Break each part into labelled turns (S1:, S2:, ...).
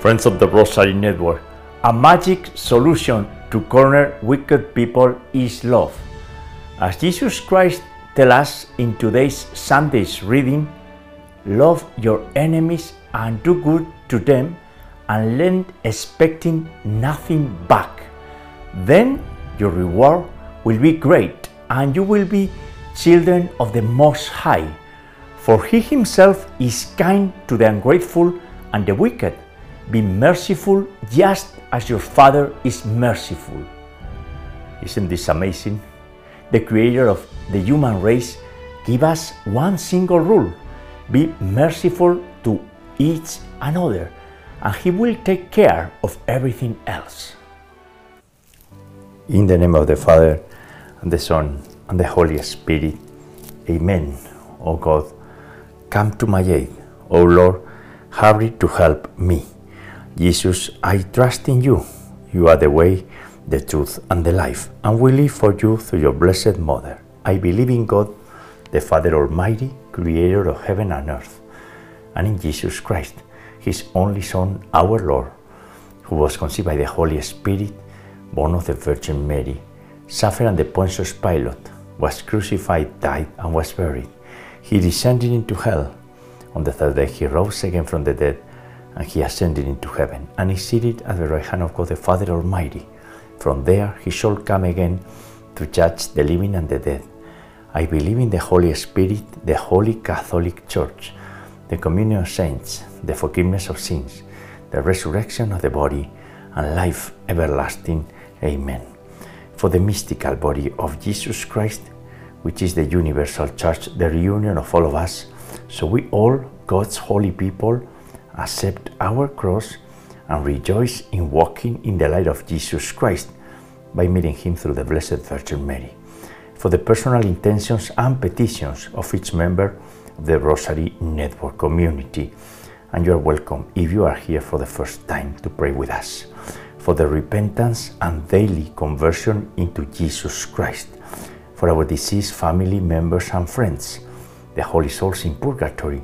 S1: Friends of the Rosary Network, a magic solution to corner wicked people is love. As Jesus Christ tells us in today's Sunday's reading, love your enemies and do good to them and lend expecting nothing back. Then your reward will be great and you will be children of the Most High. For he himself is kind to the ungrateful and the wicked. Be merciful just as your Father is merciful. Isn't this amazing? The Creator of the human race give us one single rule be merciful to each another, and He will take care of everything else. In the name of the Father, and the Son, and the Holy Spirit, Amen. O God, come to my aid. O Lord, hurry to help me. Jesus, I trust in you. You are the way, the truth, and the life, and we live for you through your blessed Mother. I believe in God, the Father Almighty, creator of heaven and earth, and in Jesus Christ, his only Son, our Lord, who was conceived by the Holy Spirit, born of the Virgin Mary, suffered under Pontius Pilate, was crucified, died, and was buried. He descended into hell. On the third day he rose again from the dead, and he ascended into heaven, and is seated at the right hand of God the Father Almighty. From there he shall come again to judge the living and the dead. I believe in the Holy Spirit, the Holy Catholic Church, the communion of saints, the forgiveness of sins, the resurrection of the body, and life everlasting. Amen. For the mystical body of Jesus Christ, which is the universal church, the reunion of all of us, so we all, God's holy people, accept our cross and rejoice in walking in the light of Jesus Christ by meeting Him through the Blessed Virgin Mary. For the personal intentions and petitions of each member of the Rosary Network community, and you are welcome if you are here for the first time to pray with us. For the repentance and daily conversion into Jesus Christ, for our deceased family members and friends, the holy souls in purgatory,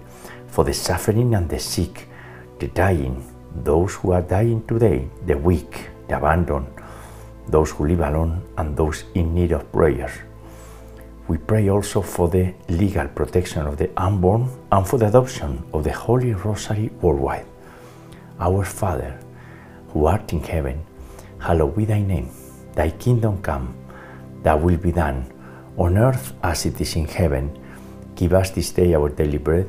S1: for the suffering and the sick, the dying, those who are dying today, the weak, the abandoned, those who live alone, and those in need of prayers. We pray also for the legal protection of the unborn and for the adoption of the Holy Rosary worldwide. Our Father, who art in heaven, hallowed be thy name. Thy kingdom come, thy will be done, on earth as it is in heaven. Give us this day our daily bread,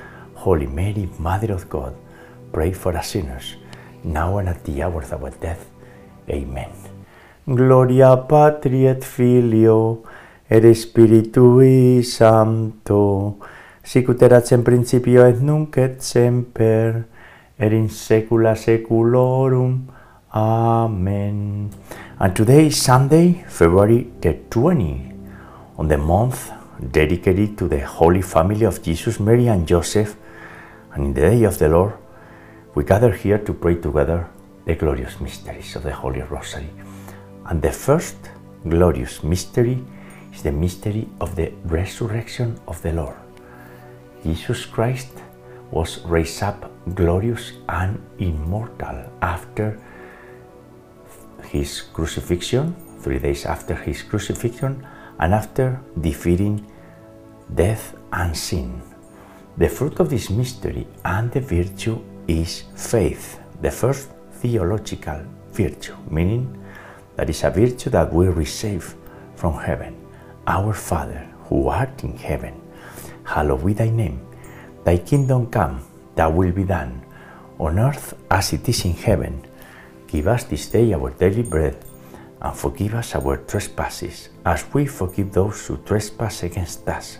S1: Holy Mary, Mother of God, pray for us sinners, now and at the hour of our death. Amen. Gloria Patri et Filio et Spiritui Sancto, sic ut erat in principio et nunc et semper, et in saecula saeculorum. Amen. And today is Sunday, February the 20, on the month dedicated to the Holy Family of Jesus, Mary, and Joseph. And in the day of the Lord, we gather here to pray together the glorious mysteries of the Holy Rosary. And the first glorious mystery is the mystery of the resurrection of the Lord. Jesus Christ was raised up glorious and immortal after his crucifixion, three days after his crucifixion, and after defeating death and sin. The fruit of this mystery and the virtue is faith. The first, theological virtue, meaning that is a virtue that we receive from heaven. Our Father, who art in heaven, hallowed be thy name. Thy kingdom come, thy will be done, on earth as it is in heaven. Give us this day our daily bread, and forgive us our trespasses, as we forgive those who trespass against us.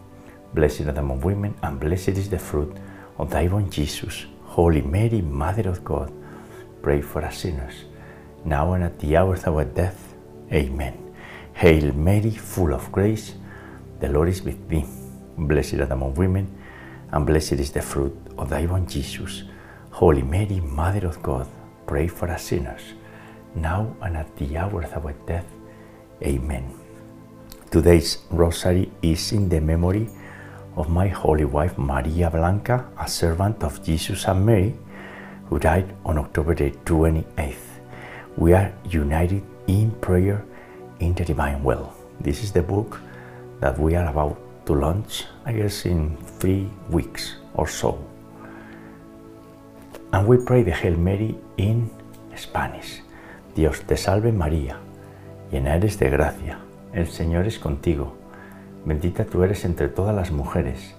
S1: Blessed thou among women, and blessed is the fruit of thy womb, Jesus. Holy Mary, Mother of God, pray for us sinners, now and at the hour of our death. Amen. Hail Mary, full of grace, the Lord is with thee. Blessed thou among women, and blessed is the fruit of thy womb, Jesus. Holy Mary, Mother of God, pray for us sinners, now and at the hour of our death. Amen. Today's rosary is in the memory of my holy wife Maria Blanca, a servant of Jesus and Mary, who died on October the 28th. We are united in prayer in the divine will. This is the book that we are about to launch, I guess, in three weeks or so. And we pray the Hail Mary in Spanish. Dios te salve María, llena eres de gracia, el Señor es contigo, bendita tú eres entre todas las mujeres,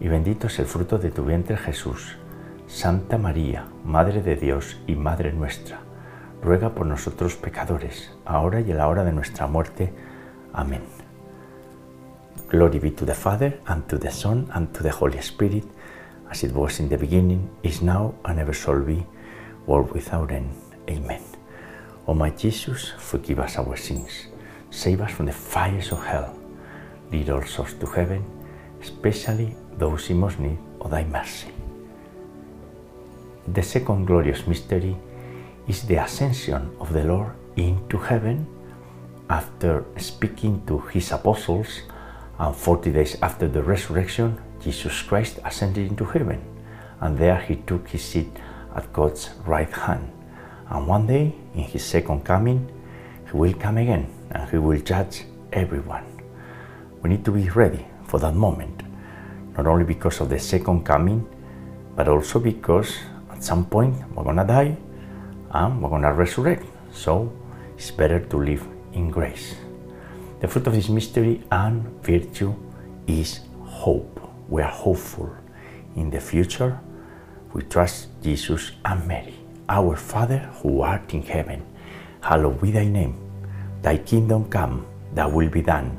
S1: y bendito es el fruto de tu vientre Jesús. Santa María, Madre de Dios y Madre nuestra, ruega por nosotros pecadores, ahora y en la hora de nuestra muerte. Amén. Glory be to the Father, and to the Son, and to the Holy Spirit, as it was in the beginning, is now, and ever shall be, world without end. Amen. O my Jesus, forgive us our sins, save us from the fires of hell, lead all souls to heaven, especially those in most need of thy mercy. The second glorious mystery is the ascension of the Lord into heaven after speaking to his apostles and 40 days after the resurrection Jesus Christ ascended into heaven and there he took his seat at God's right hand and one day in his second coming he will come again and he will judge everyone we need to be ready for that moment not only because of the second coming but also because at some point we're gonna die and we're gonna resurrect. So it's better to live in grace. The fruit of this mystery and virtue is hope. We are hopeful. In the future, we trust Jesus and Mary. Our Father who art in heaven, hallowed be thy name. Thy kingdom come, thy will be done,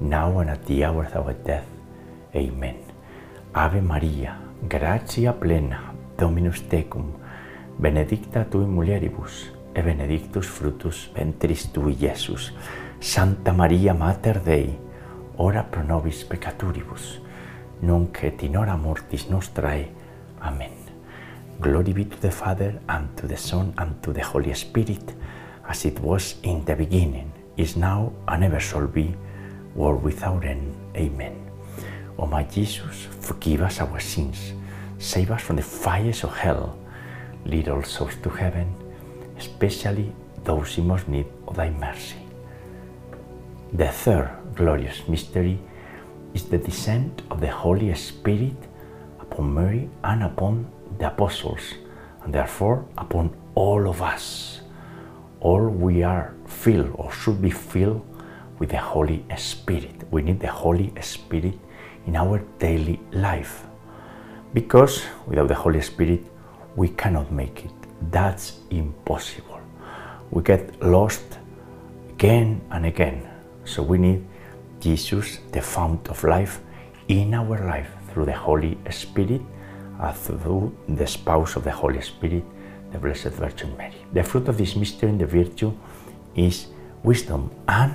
S1: now and at the hour of our death. Amen. Ave Maria, gratia plena, Dominus tecum, benedicta tu in mulieribus, e benedictus fructus ventris tui, Iesus. Santa Maria Mater Dei, ora pro nobis peccaturibus, nunc et in hora mortis nostrae. Amen. Glory be to the Father, and to the Son, and to the Holy Spirit, as it was in the beginning, is now, and ever shall be, world without end. Amen. O my Jesus, forgive us our sins, save us from the fires of hell, lead all souls to heaven, especially those in most need of thy mercy. The third glorious mystery is the descent of the Holy Spirit upon Mary and upon the apostles, and therefore upon all of us. All we are filled or should be filled with the Holy Spirit. We need the Holy Spirit in our daily life because without the Holy Spirit we cannot make it. That's impossible. We get lost again and again. So we need Jesus, the fount of life, in our life through the Holy Spirit, and through the spouse of the Holy Spirit, the Blessed Virgin Mary. The fruit of this mystery and the virtue is wisdom and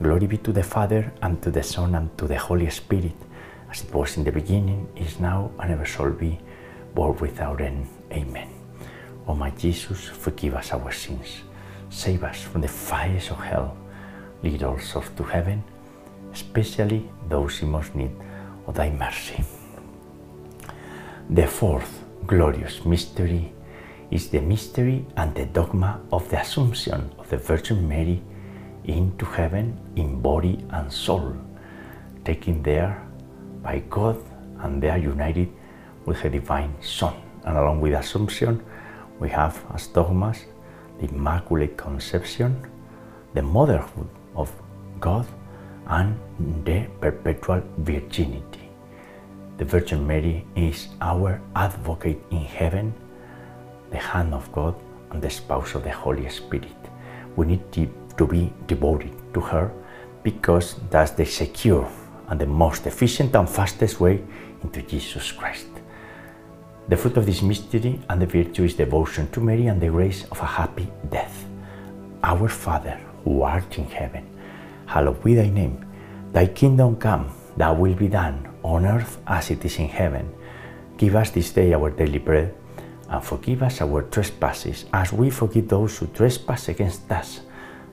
S1: Glory be to the Father, and to the Son, and to the Holy Spirit, as it was in the beginning, is now, and ever shall be, world without end. Amen. O my Jesus, forgive us our sins, save us from the fires of hell, lead all souls to heaven, especially those in most need of thy mercy. The fourth glorious mystery is the mystery and the dogma of the Assumption of the Virgin Mary into heaven in body and soul, taken there by God and they are united with the divine Son. And along with Assumption, we have as dogmas the Immaculate Conception, the motherhood of God, and the perpetual virginity. The Virgin Mary is our advocate in heaven, the hand of God, and the spouse of the Holy Spirit. We need to, to be devoted to her because that's the secure and the most efficient and fastest way into Jesus Christ. The fruit of this mystery and the virtue is devotion to Mary and the grace of a happy death. Our Father, who art in heaven, hallowed be thy name. Thy kingdom come, thy will be done, on earth as it is in heaven. Give us this day our daily bread, and forgive us our trespasses, as we forgive those who trespass against us.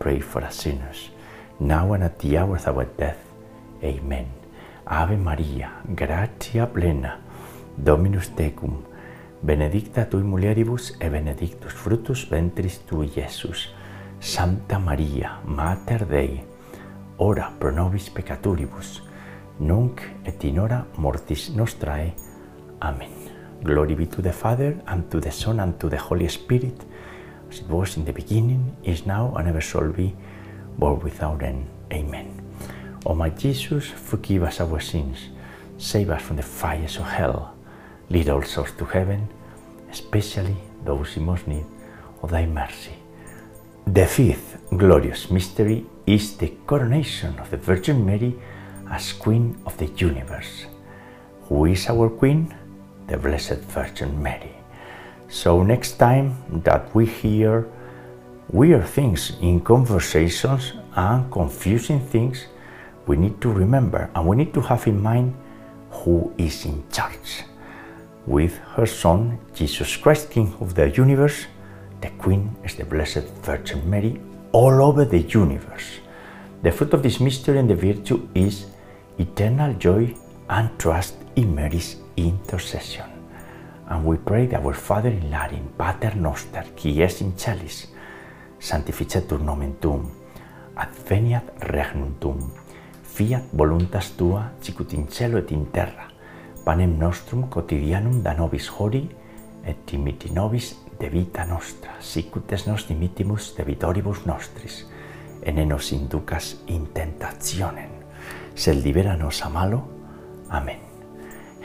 S1: pray for us sinners, now and at the hour of our death. Amen. Ave Maria, gratia plena, Dominus tecum, benedicta tui mulieribus e benedictus fructus ventris tui, Iesus. Santa Maria, Mater Dei, ora pro nobis peccatoribus, nunc et in hora mortis nostrae. Amen. Glory be to the Father, and to the Son, and to the Holy Spirit, as it was in the beginning, is now, and ever shall be, world without end. Amen. O my Jesus, forgive us our sins, save us from the fires of hell, lead all souls to heaven, especially those in most need of thy mercy. The fifth glorious mystery is the coronation of the Virgin Mary as Queen of the universe. Who is our Queen? The Blessed Virgin Mary. So, next time that we hear weird things in conversations and confusing things, we need to remember and we need to have in mind who is in charge. With her Son, Jesus Christ, King of the universe, the Queen is the Blessed Virgin Mary all over the universe. The fruit of this mystery and the virtue is eternal joy and trust in Mary's intercession. and we prayed our Father in Latin, Pater Noster, qui es in celis, sanctificetur nomen tuum, adveniat regnum tuum, fiat voluntas tua, sicut in cielo et in terra, panem nostrum quotidianum da nobis hori, et dimiti nobis debita nostra, sicut es nos dimittimus debitoribus nostris, et ne nos inducas in tentationem, sed libera nos a malo. Amen.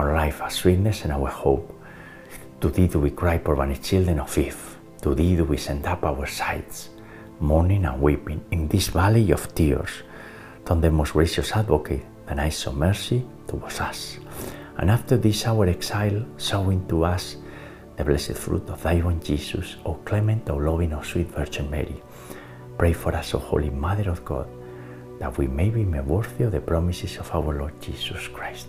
S1: our life, our sweetness, and our hope. To thee do we cry, poor banished children of Eve. To thee do we send up our sighs, mourning and weeping in this valley of tears. Turn the most gracious advocate, the eyes of mercy towards us. And after this our exile, showing to us the blessed fruit of thy own Jesus, O clement, O loving, O sweet Virgin Mary, pray for us, O Holy Mother of God, that we may be made worthy of the promises of our Lord Jesus Christ.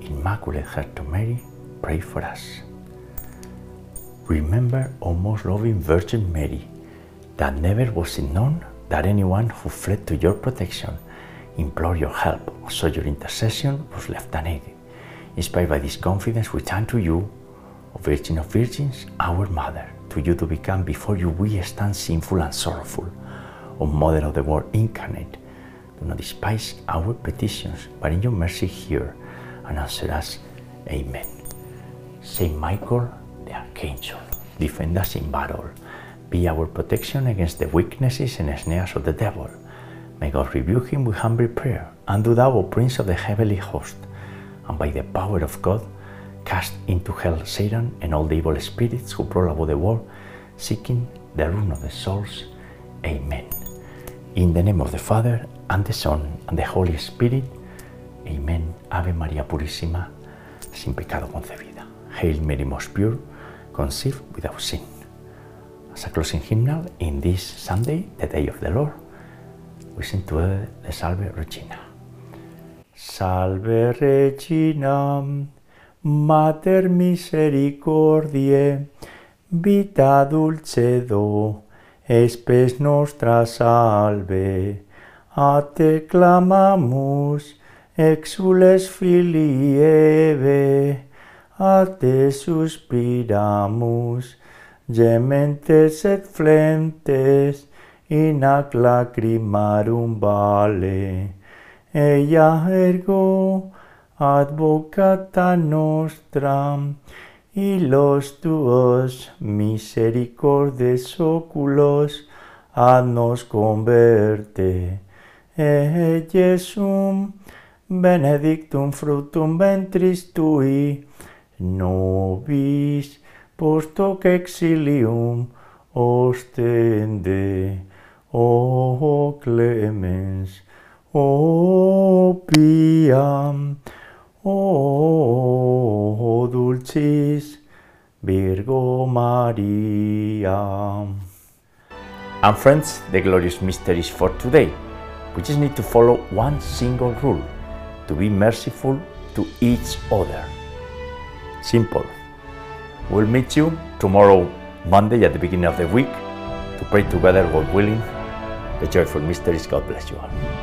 S1: Immaculate Heart of Mary, pray for us. Remember, O most loving Virgin Mary, that never was it known that anyone who fled to your protection, implored your help, or sought your intercession was left unaided. Inspired by this confidence, we turn to you, O Virgin of Virgins, our Mother. To you to become before you we stand sinful and sorrowful. O Mother of the Word incarnate, do not despise our petitions, but in your mercy hear and answer us. Amen. Saint Michael, the Archangel, defend us in battle. Be our protection against the weaknesses and snares of the devil. May God rebuke him with humble prayer. And do thou, O Prince of the heavenly host, and by the power of God, cast into hell Satan and all the evil spirits who prowl about the world, seeking the ruin of the souls. Amen. In the name of the Father, and the Son, and the Holy Spirit. Amen. Ave María Purísima, sin pecado concebida. Hail Mary, most pure, conceived without sin. As a closing hymnal, in this Sunday, the day of the Lord, we sing together the Salve Regina. Salve Regina, Mater misericordiae, vita dulcedo, espes nostra salve. A te clamamus, exules filii Eve, a te suspiramus, gementes et flentes, in ac lacrimarum vale. Ella ergo, advocata nostra, y los tuos misericordes oculos, ad nos converte. E benedictum fructum ventris tui, nobis post hoc exilium ostende, o clemens, o piam, o dulcis Virgo Maria. And friends, the glorious mysteries for today. We just need to follow one single rule to be merciful to each other. Simple. We'll meet you tomorrow, Monday, at the beginning of the week, to pray together, God willing, the joyful mysteries. God bless you all.